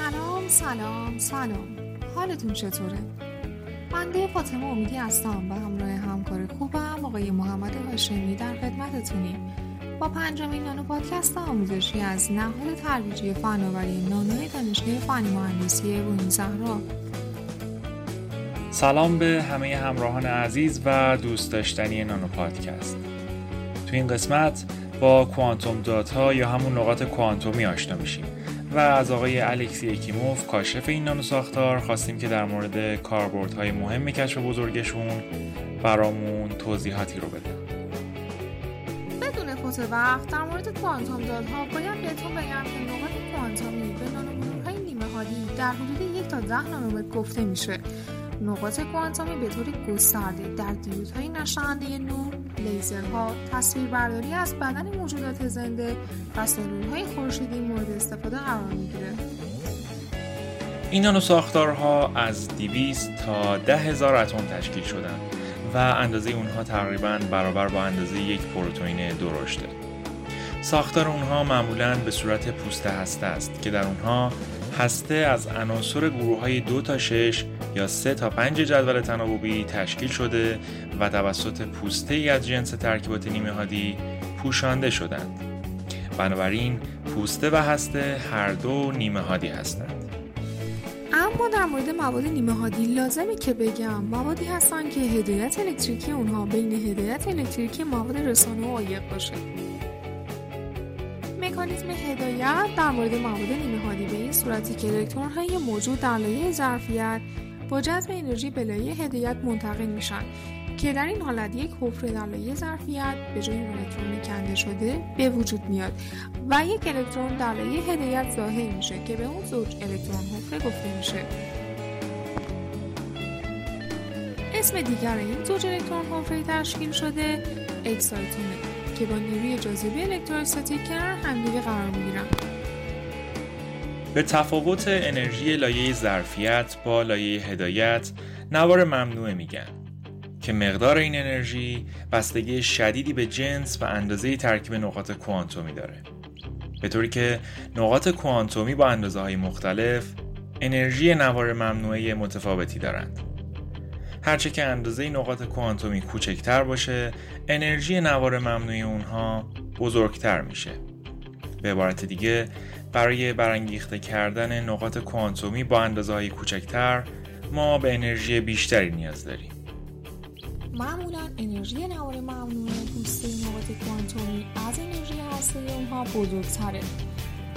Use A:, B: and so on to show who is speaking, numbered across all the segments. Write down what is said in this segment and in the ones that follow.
A: سلام سلام سلام. حالتون چطوره؟ بنده فاطمه امیدی هستم و همراه همکار خوبم آقای محمد هاشمی در خدمتتونیم. با پنجمین نانو پادکست آموزشی از نهاد ترویجی فناوری نانوی دانشگاه فنی مهندسی بونی زهرا.
B: سلام به همه همراهان عزیز و دوست داشتنی نانو پادکست. تو این قسمت با کوانتوم دات ها یا همون نقاط کوانتومی آشنا میشیم. و از آقای الکسی اکیموف کاشف این نانو ساختار خواستیم که در مورد کاربردهای مهم کشف بزرگشون برامون توضیحاتی رو بده
A: بدون فوت وقت در مورد کوانتوم دات ها باید بهتون بگم که نقاط کوانتومی به نانومترهای نیمه حادی در حدود یک تا ده نانومتر گفته میشه. نقاط کوانتومی به طور گسترده در دیودهای نشاننده نور لیزرها تصویربرداری از بدن موجودات زنده و سلولهای خورشیدی مورد استفاده قرار می‌گیره
B: این نانو ساختارها از 200 تا 10 هزار اتم تشکیل شدن و اندازه اونها تقریبا برابر با اندازه یک پروتئین درشته. ساختار اونها معمولا به صورت پوسته هسته است که در اونها هسته از عناصر گروه های دو تا 6 یا 3 تا 5 جدول تناوبی تشکیل شده و توسط پوسته ای از جنس ترکیبات نیمه هادی پوشانده شدند. بنابراین پوسته و هسته هر دو نیمه هادی هستند.
A: اما در مورد مواد نیمه هادی لازمه که بگم موادی هستن که هدایت الکتریکی اونها بین هدایت الکتریکی مواد رسانه و عایق باشه. مکانیزم هدایت در مورد مواد نیمه این صورتی که الکترون های موجود در لایه ظرفیت با جذب انرژی به لایه هدایت منتقل میشن که در این حالت یک حفره در لایه ظرفیت به جای الکترون کنده شده به وجود میاد و یک الکترون در لایه هدایت ظاهر میشه که به اون زوج الکترون حفره گفته میشه. اسم دیگر این زوج الکترون حفره تشکیل شده اکسایتونه که با نیروی جاذبه الکتروستاتیک کنار همدیگه قرار می‌گیرن.
B: به تفاوت انرژی لایه ظرفیت با لایه هدایت نوار ممنوعه میگن که مقدار این انرژی بستگی شدیدی به جنس و اندازه ترکیب نقاط کوانتومی داره. به طوری که نقاط کوانتومی با اندازه های مختلف انرژی نوار ممنوعه متفاوتی دارند. هرچه که اندازه نقاط کوانتومی کوچکتر باشه انرژی نوار ممنوعی اونها بزرگتر میشه. به عبارت دیگه برای برانگیخته کردن نقاط کوانتومی با اندازه های کوچکتر ما به انرژی بیشتری نیاز داریم.
A: معمولا انرژی نوار ممنوعه پوسته نقاط کوانتومی از انرژی هسته اونها بزرگتره.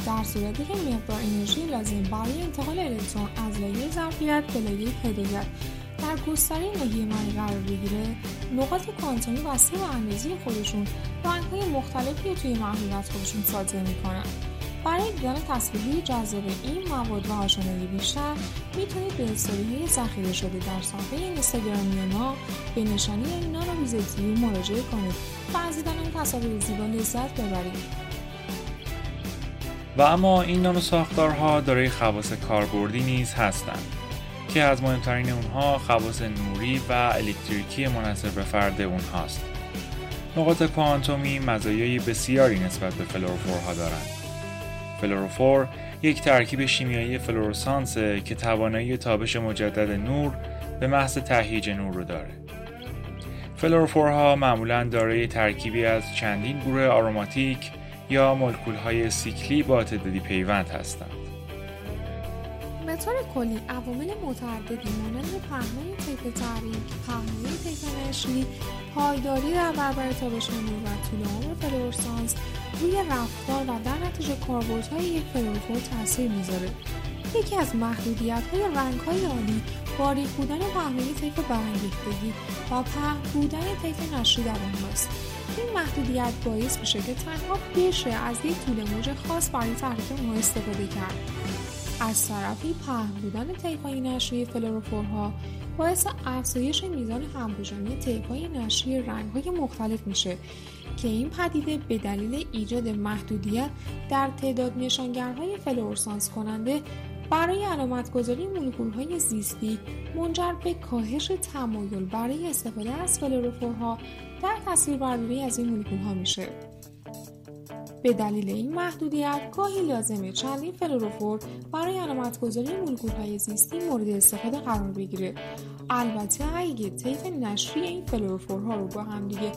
A: در صورتی که مقدار انرژی لازم برای انتقال الکترون از لایه ظرفیت به لایه هدایت در گستره ناحیه قرار بگیره نقاط کوانتومی بسته به اندازه خودشون رنگهای مختلفی توی محلولات خودشون صادر می‌کنن. برای دیدن تصویری جذاب این مواد و آشنایی بیشتر می‌تونید به استوری های ذخیره شده در صفحه اینستاگرامی ما به نشانی نانو ویزیتیو مراجعه کنید و از دیدن این تصاویر زیبا لذت ببرید
B: و اما این نانو ساختارها دارای خواص کاربردی نیز هستند که از مهمترین اونها خواص نوری و الکتریکی منحصر به فرد اونهاست. نقاط کوانتومی مزایای بسیاری نسبت به فلوروفورها دارند. فلوروفور یک ترکیب شیمیایی فلورسانس که توانایی تابش مجدد نور به محض تهییج نور رو داره. فلوروفورها معمولا دارای ترکیبی از چندین گروه آروماتیک یا مولکول های سیکلی با تعدادی پیوند هستند.
A: به طور کلی عوامل متعددی مانند پهنای طیف تحریک پهنای طیف نشری پایداری برابر تابش نور و طول عمر فلورسانس روی رفتار و در نتیجه کاربردهای یک فلورفور تاثیر می‌ذاره. یکی از محدودیت های رنگ های آلی باریک بودن پهنای طیف برانگیختگی و پهن بودن طیف نشری در آنهاست این محدودیت باعث میشه که تنها بشه از یک طول موج خاص برای تحریک اونها استفاده کرد. از طرفی پهن بودن طیفهای نشری فلوروفورها باعث افزایش میزان همپوشانی طیفهای نشری رنگهای مختلف میشه که این پدیده به دلیل ایجاد محدودیت در تعداد نشانگرهای فلورسانس کننده برای علامتگذاری مولکولهای زیستی منجر به کاهش تمایل برای استفاده از فلوروفورها در تصویربرداری از این مولکولها میشه. به دلیل این محدودیت گاهی لازمه چندین فلوروفور برای علامتگذاری مولکولهای زیستی مورد استفاده قرار بگیره. البته اگه طیف نشری این فلوروفورها رو با همدیگه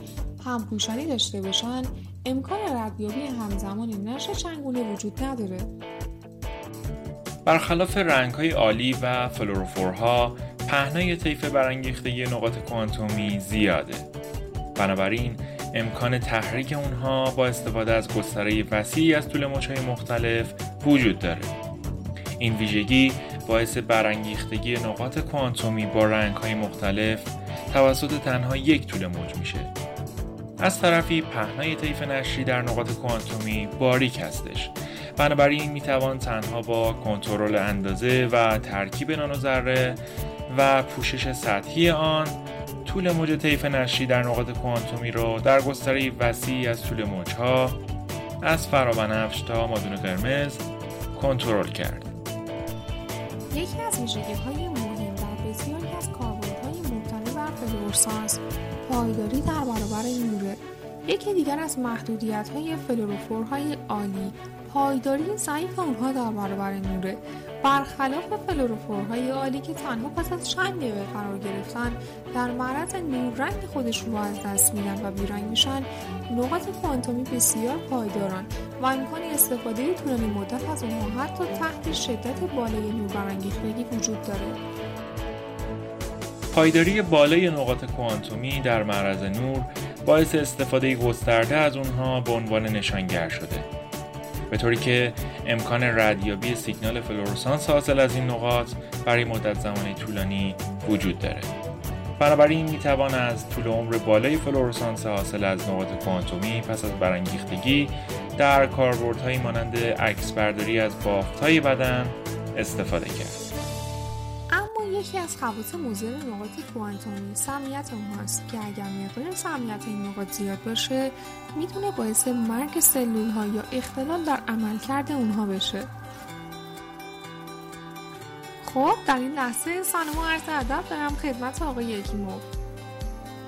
A: همپوشانی داشته باشن امکان ردیابی همزمان نشر چنگونه وجود نداره.
B: برخلاف رنگ های عالی و فلوروفورها پهنای طیف برانگیختگی نقاط کوانتومی زیاده. بنابراین امکان تحریک اونها با استفاده از گستره وسیعی از طول موجهای مختلف وجود داره. این ویژگی باعث برانگیختگی نقاط کوانتومی با رنگهای مختلف توسط تنها یک طول موج میشه. از طرفی پهنای طیف نشری در نقاط کوانتومی باریک هستش. بنابراین می‌توان تنها با کنترل اندازه و ترکیب نانوذره و پوشش سطحی آن طول موج طیف نشری در نقاط کوانتومی را در گستره وسیعی از طول موجها از فرابنفش تا مادون قرمز کنترل کرد.
A: یکی از ویژگی های مهم در بسیاری از کاربردهای مبتنی بر فلورسانس پایداری در برابر نوره یکی دیگر از محدودیت های فلوروفورهای آلی. پایداری ضعیف آنها در برابر نوره. برخلاف فلوروفورهای آلی که تنها پس از چند دقیقه قرار گرفتن در معرض نور رنگ خودشون رو از دست میدن و بیرنگ میشن نقاط کوانتومی بسیار پایدارن و امکان استفاده طولانی مدت از آنها حتی تحت شدت بالای نور برانگیختگی وجود داره.
B: پایداری بالای نقاط کوانتومی در معرض نور باعث استفاده گسترده از اونها به عنوان نشانگر شده. به طوری که امکان ردیابی سیگنال فلورسانس حاصل از این نقاط برای مدت زمانی طولانی وجود داره. بنابراین می‌توان از طول عمر بالای فلورسانس حاصل از نقاط کوانتومی پس از برانگیختگی در کاربردهایی مانند عکس برداری از بافتهای بدن استفاده کرد.
A: یکی از خواص مضر نقاط کوانتومی سمیت اونهاست که اگر مقدار سمیت این نقاط زیاد باشه می‌تونه باعث مرگ سلول ها یا اختلال در عملکرد اونها بشه. خب در این لحظه سلام و عرض ادب دارم خدمت آقای یکیمو.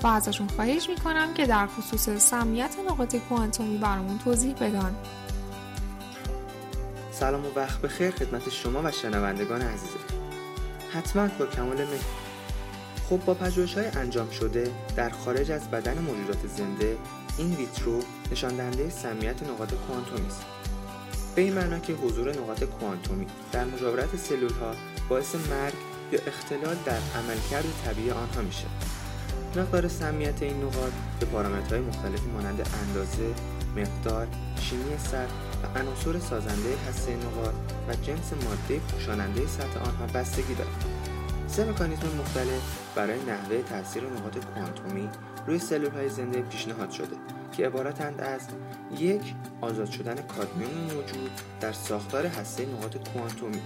A: و ازشون خواهش می‌کنم که در خصوص سمیت نقاط کوانتومی برامون توضیح بدن.
C: سلام و وقت بخیر خدمت شما و شنوندگان عزیزه حتما با کمال مهر. خب با پژوهش های انجام شده در خارج از بدن موجودات زنده این ویترو نشان دهنده سمیت نقاط کوانتومی است. به این معنا که حضور نقاط کوانتومی در مجاورت سلول ها باعث مرگ یا اختلال در عملکرد طبیعی آنها میشه. مقدار سمیت این نقاط به پارامترهای مختلفی مانند اندازه مقدار شیمی سر و عناصر سازنده هسته نقاط و جنس ماده پوشاننده سطح آنها بستگی دارد. سه مکانیزم مختلف برای نحوه تاثیر نقاط کوانتومی روی سلول های زنده پیشنهاد شده که عبارتند از یک آزاد شدن کادمیوم موجود در ساختار هسته نقاط کوانتومی.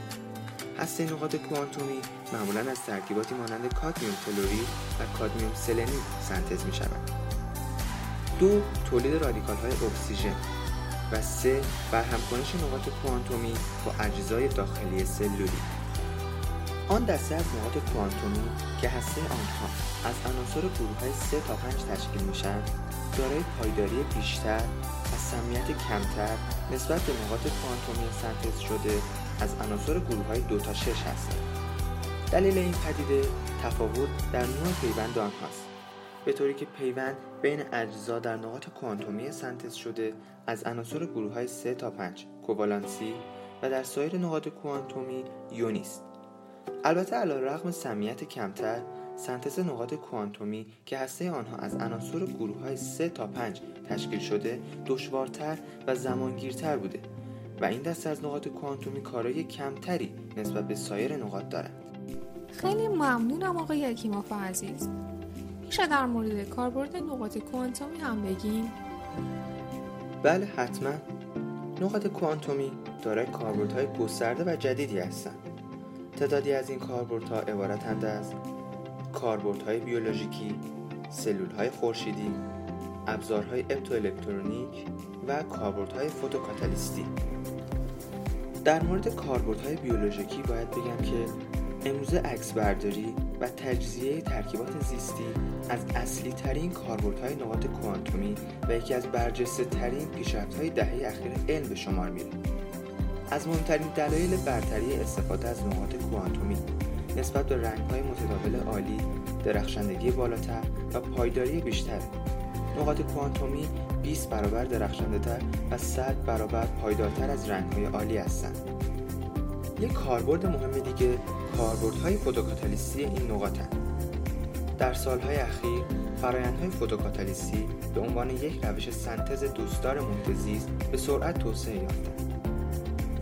C: هسته نقاط کوانتومی معمولا از ترکیباتی مانند کادمیوم تلوری و کادمیوم سلنی سنتز می شود. دو تولید رادیکال های اکسیژن. و سه برهمکنش نقاط کوانتومی با اجزای داخلی سلولی. آن دسته از نقاط کوانتومی که هسته آنها از عناصر گروه های 3 تا 5 تشکیل میشن دارای پایداری بیشتر و سمیت کمتر نسبت به نقاط کوانتومی سنتز شده از عناصر گروه های 2 تا 6 هستند. دلیل این پدیده تفاوت در نوع پیوند آنهاست. به طوری که پیوند بین اجزا در نقاط کوانتومی سنتز شده از عناصر گروه های 3 تا 5 کووالانسی و در سایر نقاط کوانتومی یونیست. البته علیرغم سمیت کمتر سنتز نقاط کوانتومی که هسته آنها از عناصر گروه های 3 تا 5 تشکیل شده دشوارتر و زمانگیرتر بوده و این دسته از نقاط کوانتومی کارای کمتری نسبت به سایر نقاط دارند.
A: خیلی ممنونم آقای یکیماف عزیز. میشه در مورد کاربرد نقاط کوانتومی هم بگیم؟
C: بله حتما. نقاط کوانتومی دارای کاربردهای گسترده و جدیدی هستند تعدادی از این کاربردها عبارتند از کاربردهای بیولوژیکی سلولهای خورشیدی ابزارهای اپتوالکترونیک و کاربردهای فوتوکاتالیستی. در مورد کاربردهای بیولوژیکی باید بگم که امروزه عکس برداری و تجزیه ترکیبات زیستی از اصلی ترین کاربردهای نقاط کوانتومی و یکی از برجسته ترین پیشرفت های دهه اخیر علم به شمار میره. از مهمترین دلایل برتری استفاده از نقاط کوانتومی نسبت به رنگهای متداول عالی، درخشندگی بالاتر و پایداری بیشتر نقاط کوانتومی 20 برابر درخشنده تر و 100 برابر پایدارتر از رنگهای عالی هستند. یک کاربرد مهم دیگه کاربردهای فوتوکاتالیستی این نقاطند. در سالهای اخیر فرایندهای فوتوکاتالیستی به عنوان یک روش سنتز دوستدار محیط زیست به سرعت توسعه یافتند.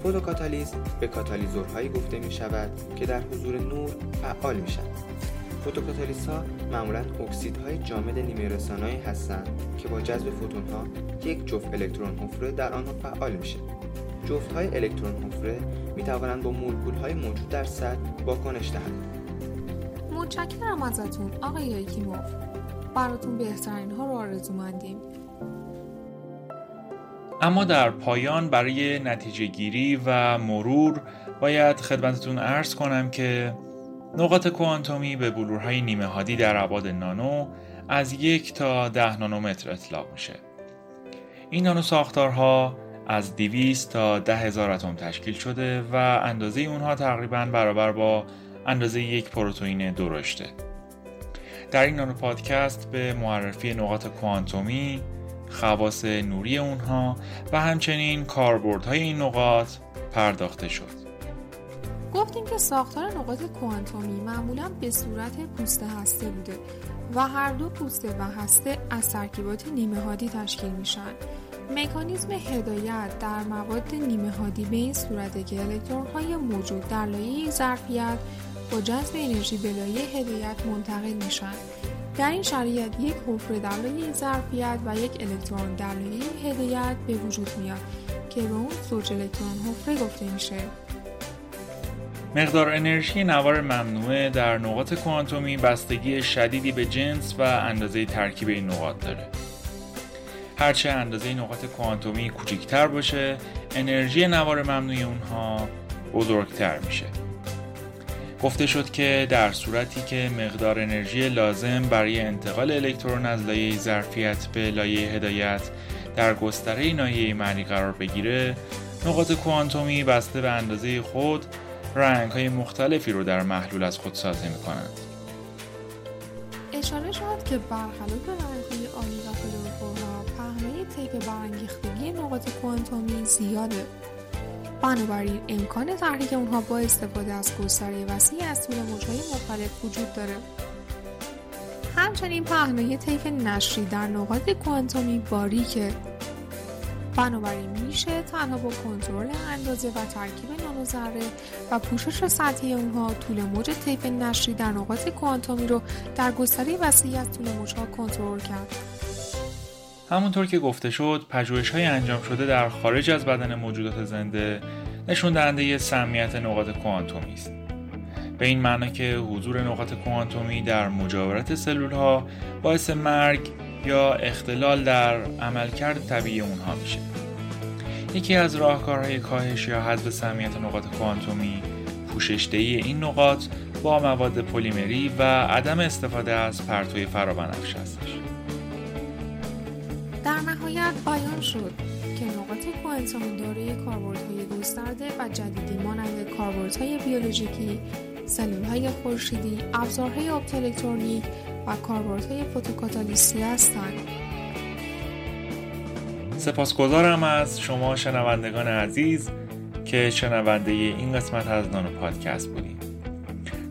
C: فوتوکاتالیز به کاتالیزورهایی گفته می شود که در حضور نور فعال می شود. فوتوکاتالیست ها معمولا اکسیدهای جامد نیمه هستند که با جذب فوتون ها یک جفت الکترون حفره در آنها فعال میشه. جفت های الکترون حفره می توانند با مولکول های موجود در سطح واکنش دهند.
A: متشکرم ازتون آقای اکیموف. براتون بهترین ها رو آرزو مندیم.
B: اما در پایان برای نتیجه گیری و مرور باید خدمتتون ارز کنم که نقاط کوانتومی به بلورهای نیمه هادی در ابعاد نانو از یک تا ده نانومتر اطلاق میشه. این نانو ساختارها از 200 تا ده هزار اتم تشکیل شده و اندازه اونها تقریبا برابر با اندازه یک پروتئین درشته. در این نانو پادکست به معرفی نقاط کوانتومی، خواص نوری اونها و همچنین کاربردهای این نقاط پرداخته شد.
A: گفتیم که ساختار نقاط کوانتومی معمولا به صورت پوسته هسته بوده و هر دو پوسته و هسته از ترکیبات نیمه هادی تشکیل میشن. مکانیزم هدایت در مواد نیمه هادی به این صورته که الکترون های موجود در لایه ظرفیت با جذب انرژی به لایه هدایت منتقل میشن. در این شرایط یک حفره در لایه ظرفیت و یک الکترون در لایه هدایت به وجود میاد که به اون زوج الکترون حفره گفته میشه.
B: مقدار انرژی نوار ممنوعه در نقاط کوانتومی بستگی شدیدی به جنس و اندازه ترکیب این نقاط داره. هرچه اندازه نقاط کوانتومی کوچکتر باشه، انرژی نوار ممنوعی اونها بزرگتر میشه. گفته شد که در صورتی که مقدار انرژی لازم برای انتقال الکترون از لایه ظرفیت به لایه هدایت در گستره نایه معنی قرار بگیره، نقاط کوانتومی بسته به اندازه خود رنگ های مختلفی رو در محلول از خود ساطع می کنند.
A: اشاره شد که برخلاف برانگیختگی نقاط کوانتومی زیاده. بنابراین امکان تحریک اونها با استفاده از گستره وسیعی از طول موجهای مختلف وجود داره. همچنین پهنای طیف نشری در نقاط کوانتومی باریکه. بنابراین میشه تنها با کنترل اندازه و ترکیب نانوذره و پوشش سطحی اونها طول موج طیف نشری در نقاط کوانتومی رو در گستره وسیعی از طول موجها کنترل کرد.
B: همونطور که گفته شد پژوهش های انجام شده در خارج از بدن موجودات زنده نشون دهنده سمیت نقاط کوانتومی است. به این معنا که حضور نقاط کوانتومی در مجاورت سلول ها باعث مرگ یا اختلال در عملکرد طبیعی اونها میشه. یکی از راهکارهای کاهش یا حذف سمیت نقاط کوانتومی پوششدهی این نقاط با مواد پلیمری و عدم استفاده از پرتوی فرابنفش هستش
A: در نهایت بیان شد که نقاط کوانتومی دارای کاربردهای گسترده و جدیدی مانند کاربردهای بیولوژیکی سلولهای خورشیدی ابزارهای اپتوالکترونیک و کاربردهای فوتوکاتالیستی هستند.
B: سپاسگزارم از شما شنوندگان عزیز که شنونده این قسمت از نانو پادکست بودید.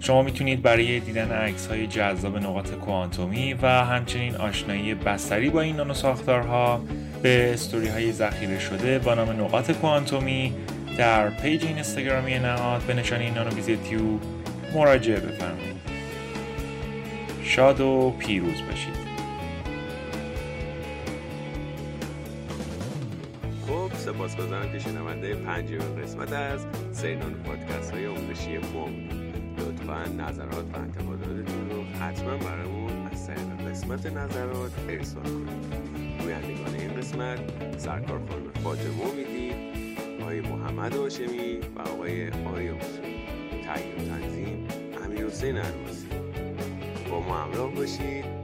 B: شما می‌تونید برای دیدن عکس های جذاب نقاط کوانتومی و همچنین آشنایی بستری با این نانو ساختارها به استوری های ذخیره شده با نام نقاط کوانتومی در پیج اینستاگرامی نهاد به نشانی نانو تیوب مراجعه بفرمایید. شاد و پیروز باشید.
D: خب سپاسگزارم که شنونده پنجمین قسمت از سینان پادکست های آموزشی ما لطفا نظرات و انتقاداتتون رو حتما برامون از طریق قسمت نظرات ارسال کنید. گویندگان این قسمت سرکار خانم فاطمه امیدی آقای محمد هاشمی و آقای آریوس تهیه تنظیم حسین الماسی با ما همراه باشید.